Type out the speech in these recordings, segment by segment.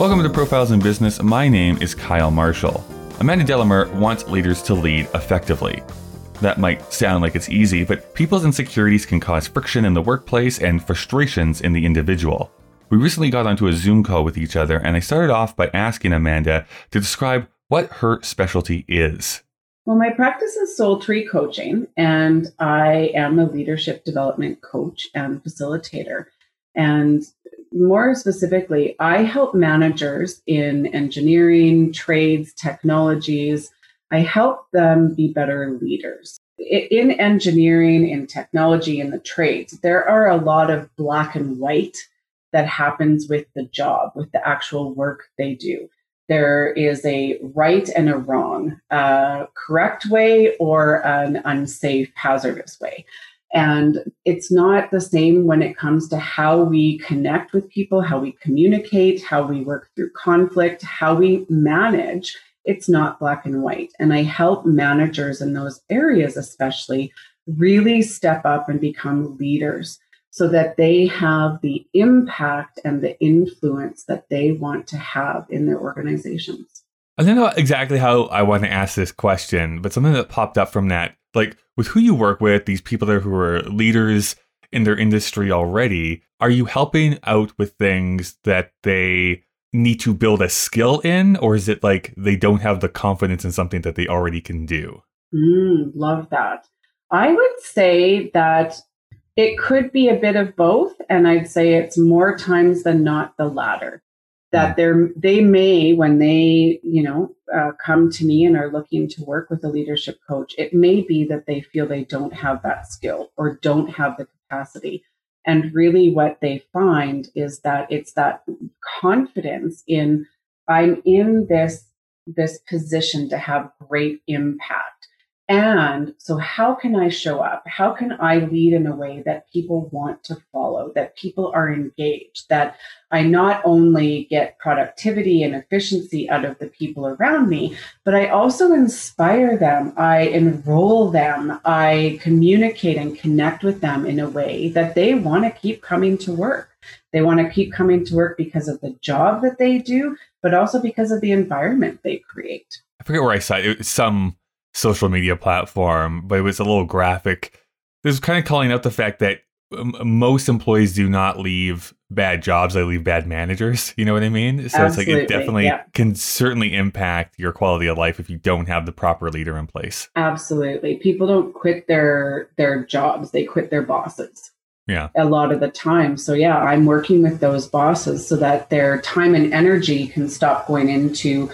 Welcome to Profiles in Business. My name is Kyle Marshall. Amanda Delamer wants leaders to lead effectively. That might sound like it's easy, but people's insecurities can cause friction in the workplace and frustrations in the individual. We recently got onto a Zoom call with each other, and I started off by asking Amanda to describe what her specialty is. Well, my practice is soul tree coaching, and I am a leadership development coach and facilitator. And more specifically, I help managers in engineering, trades, technologies. I help them be better leaders. In engineering, in technology, in the trades, there are a lot of black and white that happens with the job, with the actual work they do. There is a right and a wrong, a correct way or an unsafe, hazardous way. And it's not the same when it comes to how we connect with people, how we communicate, how we work through conflict, how we manage. It's not black and white. And I help managers in those areas, especially, really step up and become leaders so that they have the impact and the influence that they want to have in their organizations. I don't know exactly how I want to ask this question, but something that popped up from that like with who you work with, these people there who are leaders in their industry already, are you helping out with things that they need to build a skill in, or is it like they don't have the confidence in something that they already can do? Mm, love that. I would say that it could be a bit of both, and I'd say it's more times than not the latter that they're they may when they you know uh, come to me and are looking to work with a leadership coach it may be that they feel they don't have that skill or don't have the capacity. And really what they find is that it's that confidence in i'm in this this position to have great impact and so, how can I show up? How can I lead in a way that people want to follow, that people are engaged, that I not only get productivity and efficiency out of the people around me, but I also inspire them, I enroll them, I communicate and connect with them in a way that they want to keep coming to work. They want to keep coming to work because of the job that they do, but also because of the environment they create. I forget where I saw it. Some social media platform, but it was a little graphic. It was kind of calling out the fact that um, most employees do not leave bad jobs; they leave bad managers. You know what I mean? So Absolutely, it's like it definitely yeah. can certainly impact your quality of life if you don't have the proper leader in place. Absolutely, people don't quit their their jobs; they quit their bosses. Yeah. A lot of the time. So, yeah, I'm working with those bosses so that their time and energy can stop going into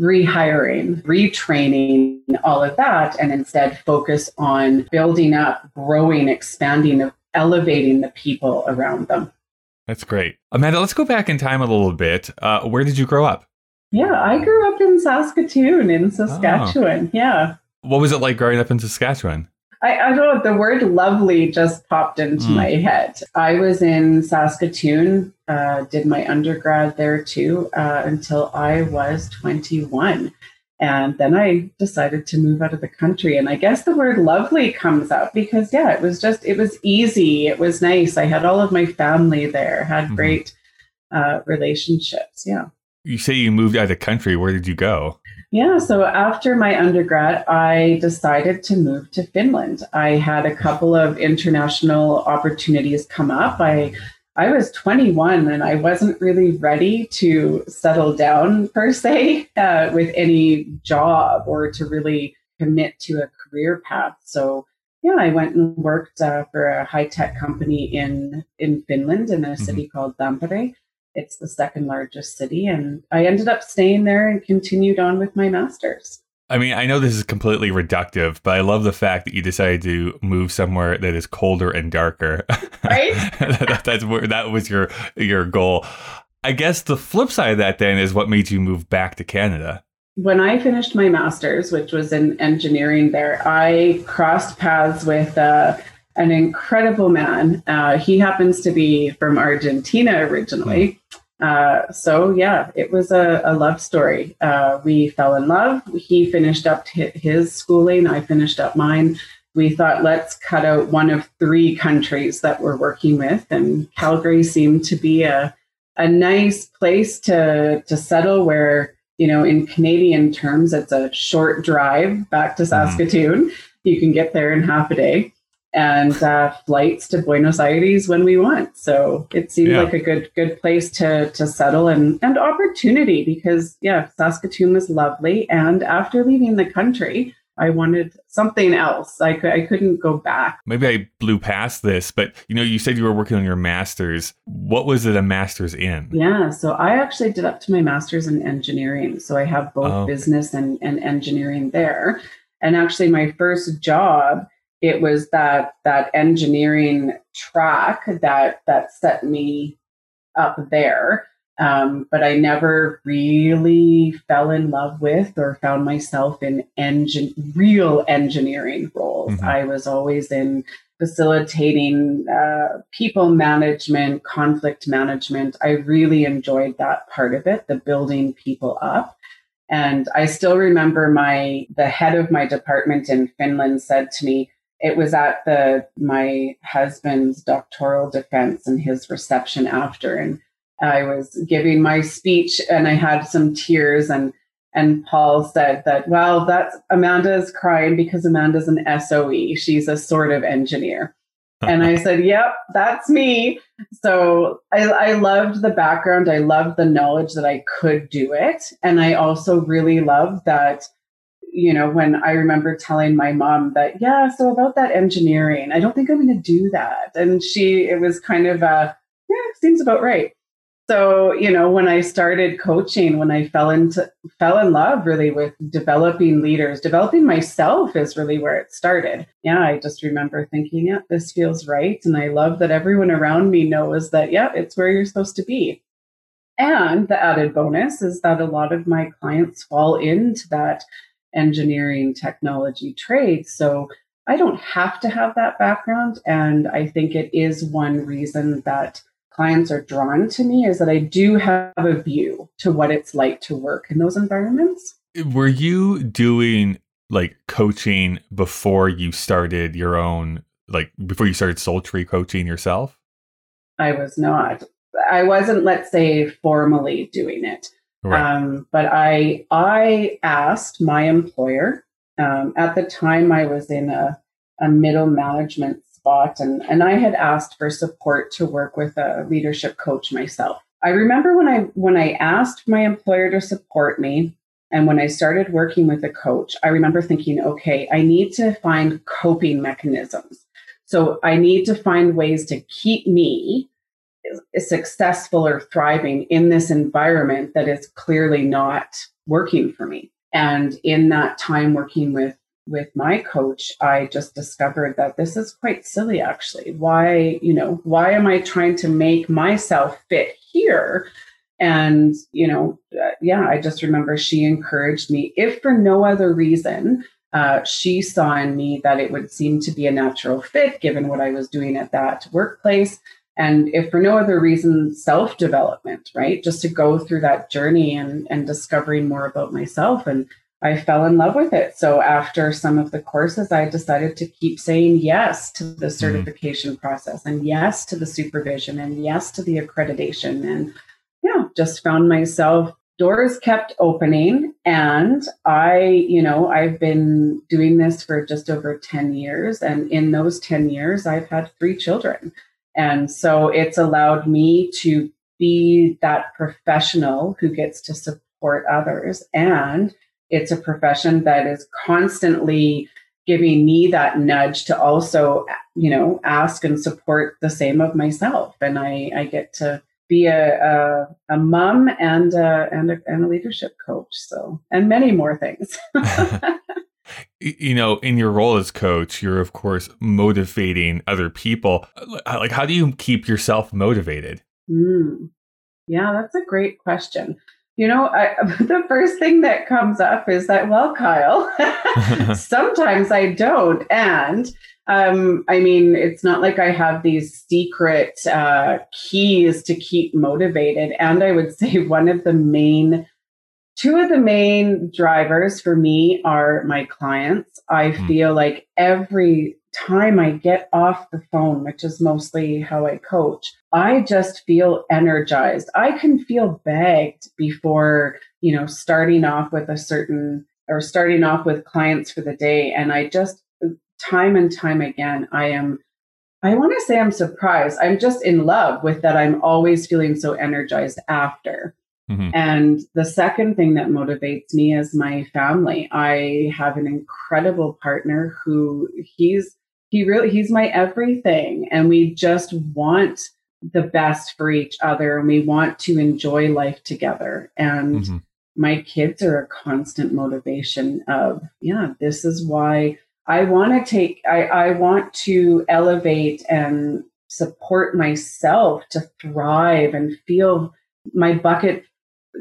rehiring, retraining, all of that, and instead focus on building up, growing, expanding, elevating the people around them. That's great. Amanda, let's go back in time a little bit. Uh, where did you grow up? Yeah, I grew up in Saskatoon, in Saskatchewan. Oh. Yeah. What was it like growing up in Saskatchewan? I, I, don't know. The word lovely just popped into mm. my head. I was in Saskatoon, uh, did my undergrad there too, uh, until I was 21. And then I decided to move out of the country. And I guess the word lovely comes up because, yeah, it was just, it was easy. It was nice. I had all of my family there, had mm-hmm. great uh, relationships. Yeah. You say you moved out of the country. Where did you go? Yeah, so after my undergrad, I decided to move to Finland. I had a couple of international opportunities come up. I I was 21 and I wasn't really ready to settle down per se uh, with any job or to really commit to a career path. So yeah, I went and worked uh, for a high tech company in in Finland in a mm-hmm. city called Tampere it's the second largest city. And I ended up staying there and continued on with my master's. I mean, I know this is completely reductive, but I love the fact that you decided to move somewhere that is colder and darker. Right? that, that's where that was your your goal. I guess the flip side of that then is what made you move back to Canada. When I finished my master's, which was in engineering there, I crossed paths with uh, an incredible man. Uh, he happens to be from Argentina originally. Uh, so yeah, it was a, a love story. Uh, we fell in love. He finished up his schooling. I finished up mine. We thought, let's cut out one of three countries that we're working with, and Calgary seemed to be a a nice place to to settle where you know in Canadian terms it's a short drive back to mm-hmm. Saskatoon. Mm-hmm. You can get there in half a day and uh, flights to Buenos Aires when we want. So it seemed yeah. like a good good place to to settle and and opportunity because yeah, Saskatoon was lovely. And after leaving the country, I wanted something else. I, could, I couldn't go back. Maybe I blew past this, but you know, you said you were working on your master's. What was it a master's in? Yeah, so I actually did up to my master's in engineering. So I have both oh, okay. business and, and engineering there. And actually, my first job it was that that engineering track that that set me up there. Um, but I never really fell in love with or found myself in engine real engineering roles. Mm-hmm. I was always in facilitating uh, people management, conflict management. I really enjoyed that part of it, the building people up. And I still remember my the head of my department in Finland said to me, it was at the my husband's doctoral defense and his reception after and i was giving my speech and i had some tears and and paul said that well that's amanda's crying because amanda's an soe she's a sort of engineer. And i said yep that's me. So I, I loved the background. I loved the knowledge that i could do it. And i also really loved that you know, when I remember telling my mom that, yeah, so about that engineering, I don't think I'm going to do that. And she, it was kind of a, yeah, seems about right. So, you know, when I started coaching, when I fell into, fell in love really with developing leaders, developing myself is really where it started. Yeah, I just remember thinking, yeah, this feels right. And I love that everyone around me knows that, yeah, it's where you're supposed to be. And the added bonus is that a lot of my clients fall into that engineering technology trades. So I don't have to have that background. And I think it is one reason that clients are drawn to me is that I do have a view to what it's like to work in those environments. Were you doing like coaching before you started your own, like before you started Soul Tree coaching yourself? I was not. I wasn't, let's say, formally doing it. Right. Um, but I I asked my employer um, at the time I was in a, a middle management spot and, and I had asked for support to work with a leadership coach myself. I remember when I when I asked my employer to support me and when I started working with a coach, I remember thinking, okay, I need to find coping mechanisms. So I need to find ways to keep me successful or thriving in this environment that is clearly not working for me. And in that time working with with my coach, I just discovered that this is quite silly actually. Why, you know, why am I trying to make myself fit here? And, you know, uh, yeah, I just remember she encouraged me, if for no other reason, uh, she saw in me that it would seem to be a natural fit given what I was doing at that workplace and if for no other reason self development right? Just to go through that journey and and discovering more about myself. And i fell in love with it. So after some of the courses i decided to keep saying yes to the mm-hmm. certification mm-hmm. process and yes to the supervision and yes to the accreditation. And yeah just found myself doors kept opening. And i you know i've been doing this for just over 10 years. And in those 10 years i've had three children and so it's allowed me to be that professional who gets to support others. And it's a profession that is constantly giving me that nudge to also, you know, ask and support the same of myself. And I, I get to be a, a, a mom and a, and a, and a leadership coach. So, and many more things. you know, in your role as coach, you're of course motivating other people. Like, how do you keep yourself motivated? Mm. Yeah, that's a great question. You know, I, the first thing that comes up is that, well, Kyle, sometimes I don't. And um, I mean, it's not like I have these secret uh, keys to keep motivated. And I would say one of the main two of the main drivers for me are my clients. I mm. feel like every time I get off the phone, which is mostly how I coach, I just feel energized. I can feel bagged before, you know, starting off with a certain or starting off with clients for the day. And I just, time and time again, I am, I want to say I'm surprised. I'm just in love with that. I'm always feeling so energized after. Mm-hmm. And the second thing that motivates me is my family. I have an incredible partner who he's he really he's my everything and we just want the best for each other and we want to enjoy life together and mm-hmm. my kids are a constant motivation of yeah this is why i want to take I, I want to elevate and support myself to thrive and feel my bucket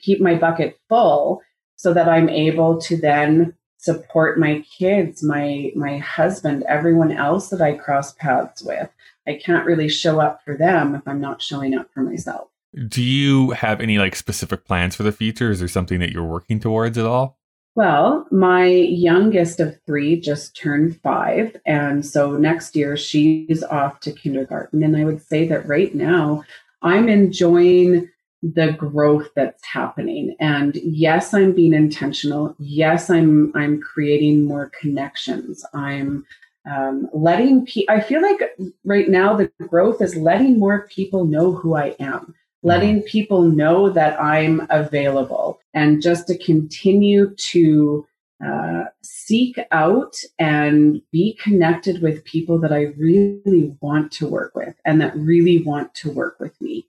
keep my bucket full so that i'm able to then support my kids, my my husband, everyone else that I cross paths with. I can't really show up for them if I'm not showing up for myself. Do you have any like specific plans for the future? Is there something that you're working towards at all? Well, my youngest of three just turned five. And so next year she's off to kindergarten. And I would say that right now I'm enjoying the growth that's happening. And yes i'm being intentional. Yes i'm i'm creating more connections. I'm um, letting pe- i feel like right now the growth is letting more people know who i am letting people know that i'm available and just to continue to uh, seek out and be connected with people that i really want to work with and that really want to work with me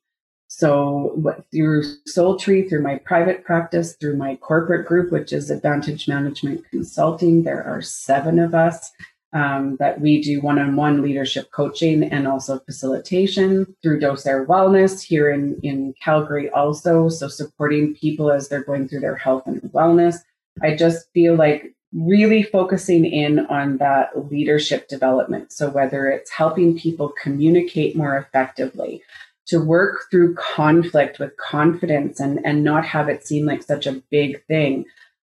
so what, through Soul Tree, through my private practice, through my corporate group, which is Advantage Management Consulting, there are seven of us um, that we do one-on-one leadership coaching and also facilitation through Docere Wellness here in, in Calgary also. So supporting people as they're going through their health and wellness. I just feel like really focusing in on that leadership development. So whether it's helping people communicate more effectively, to work through conflict with confidence and, and not have it seem like such a big thing.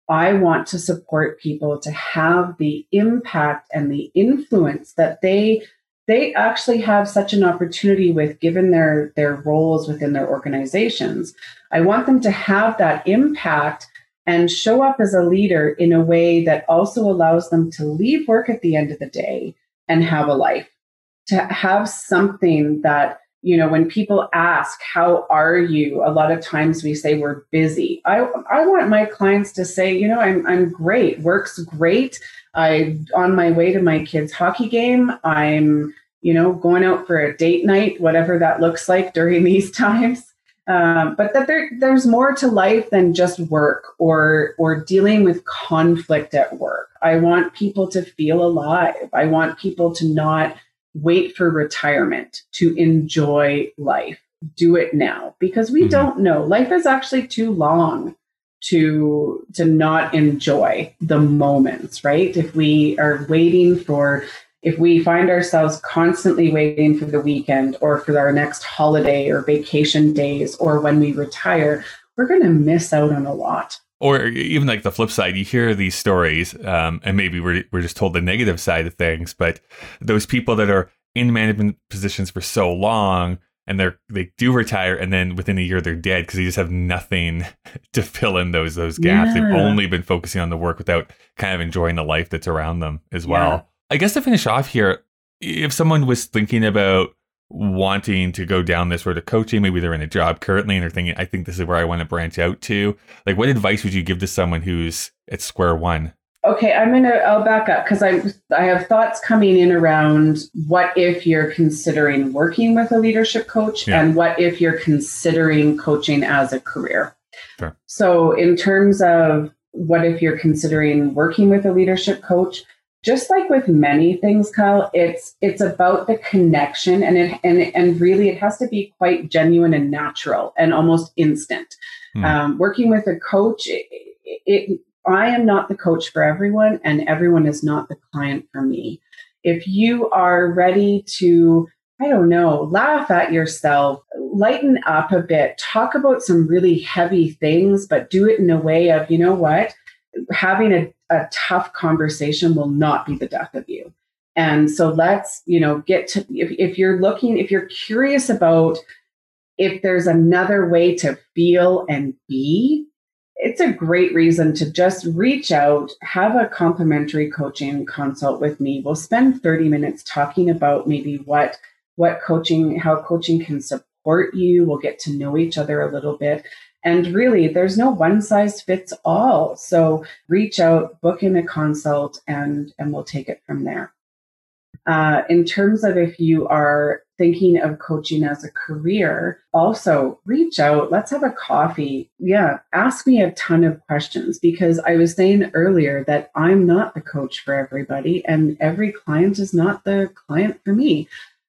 I want to support people to have the impact and the influence that they they actually have such an opportunity with given their their roles within their organizations. I want them to have that impact and show up as a leader in a way that also allows them to leave work at the end of the day and have a life. To have something that you know when people ask how are you? a lot of times we say we're busy. I i want my clients to say you know i'm i'm great. Work's great. I on my way to my kids hockey game i'm you know going out for a date night whatever that looks like during these times. Um, but that there, there's more to life than just work or or dealing with conflict at work. I want people to feel alive. I want people to not wait for retirement to enjoy life. Do it now because we mm-hmm. don't know. Life is actually too long to to not enjoy the moments, right? If we are waiting for if we find ourselves constantly waiting for the weekend or for our next holiday or vacation days or when we retire, we're going to miss out on a lot or even like the flip side, you hear these stories, um, and maybe we're, we're just told the negative side of things, but those people that are in management positions for so long and they're they do retire and then within a year they're dead because they just have nothing to fill in those those gaps. Yeah. They've only been focusing on the work without kind of enjoying the life that's around them as well. Yeah. I guess to finish off here, if someone was thinking about wanting to go down this road of coaching, maybe they're in a job currently and they're thinking, I think this is where I want to branch out to. Like, what advice would you give to someone who's at square one? Okay, I'm gonna. I'll back up because I I have thoughts coming in around what if you're considering working with a leadership coach, yeah. and what if you're considering coaching as a career. Sure. So, in terms of what if you're considering working with a leadership coach, just like with many things kyle it's it's about the connection and it and and really it has to be quite genuine and natural and almost instant. Mm. um, working with a coach it, it, i am not the coach for everyone and everyone is not the client for me. If you are ready to i don't know laugh at yourself lighten up a bit talk about some really heavy things but do it in a way of you know what having a, a tough conversation will not be the death of you. And so let's, you know, get to, if, if you're looking, if you're curious about if there's another way to feel and be, it's a great reason to just reach out, have a complimentary coaching consult with me. We'll spend 30 minutes talking about maybe what what coaching, how coaching can support you. We'll get to know each other a little bit. And really, there's no one size fits all. So reach out, book in a consult, and, and we'll take it from there. Uh, in terms of if you are thinking of coaching as a career, also reach out. Let's have a coffee. Yeah, ask me a ton of questions because I was saying earlier that I'm not the coach for everybody, and every client is not the client for me.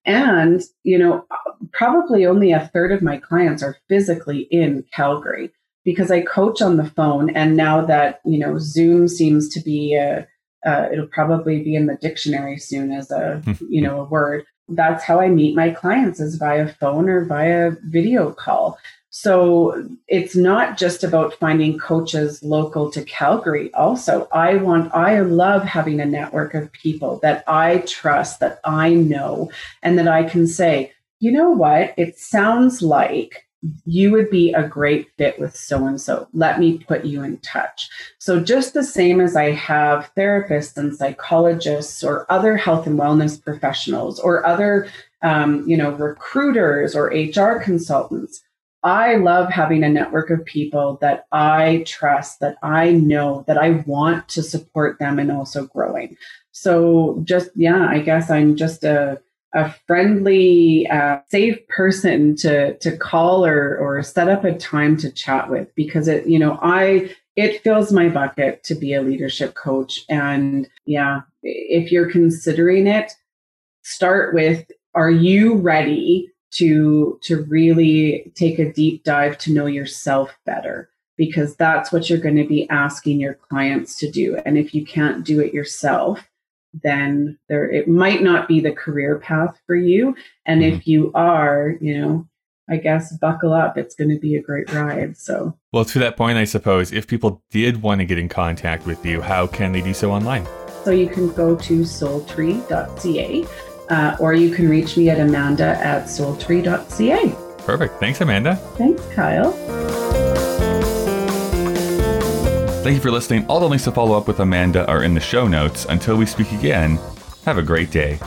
And, you know, probably only a third of my clients are physically in Calgary because I coach on the phone. And now that, you know, Zoom seems to be a, uh, it'll probably be in the dictionary soon as a, you know, a word. That's how I meet my clients is via phone or via video call. So it's not just about finding coaches local to Calgary. Also, I want, I love having a network of people that I trust, that I know, and that I can say, you know what? It sounds like you would be a great fit with so and so. Let me put you in touch. So, just the same as I have therapists and psychologists or other health and wellness professionals or other, um, you know, recruiters or HR consultants, I love having a network of people that I trust, that I know, that I want to support them and also growing. So, just yeah, I guess I'm just a a friendly, uh, safe person to to call or or set up a time to chat with because it, you know, I it fills my bucket to be a leadership coach. And yeah, if you're considering it, start with are you ready to to really take a deep dive to know yourself better because that's what you're going to be asking your clients to do. And if you can't do it yourself, then there it might not be the career path for you. And mm-hmm. if you are, you know, I guess buckle up. It's going to be a great ride. So, well, to that point, I suppose if people did want to get in contact with you, how can they do so online? So you can go to soultree.ca uh, or you can reach me at amanda at soultree.ca. Perfect. Thanks, Amanda. Thanks, Kyle. Thank you for listening. All the links to follow up with Amanda are in the show notes. Until we speak again, have a great day.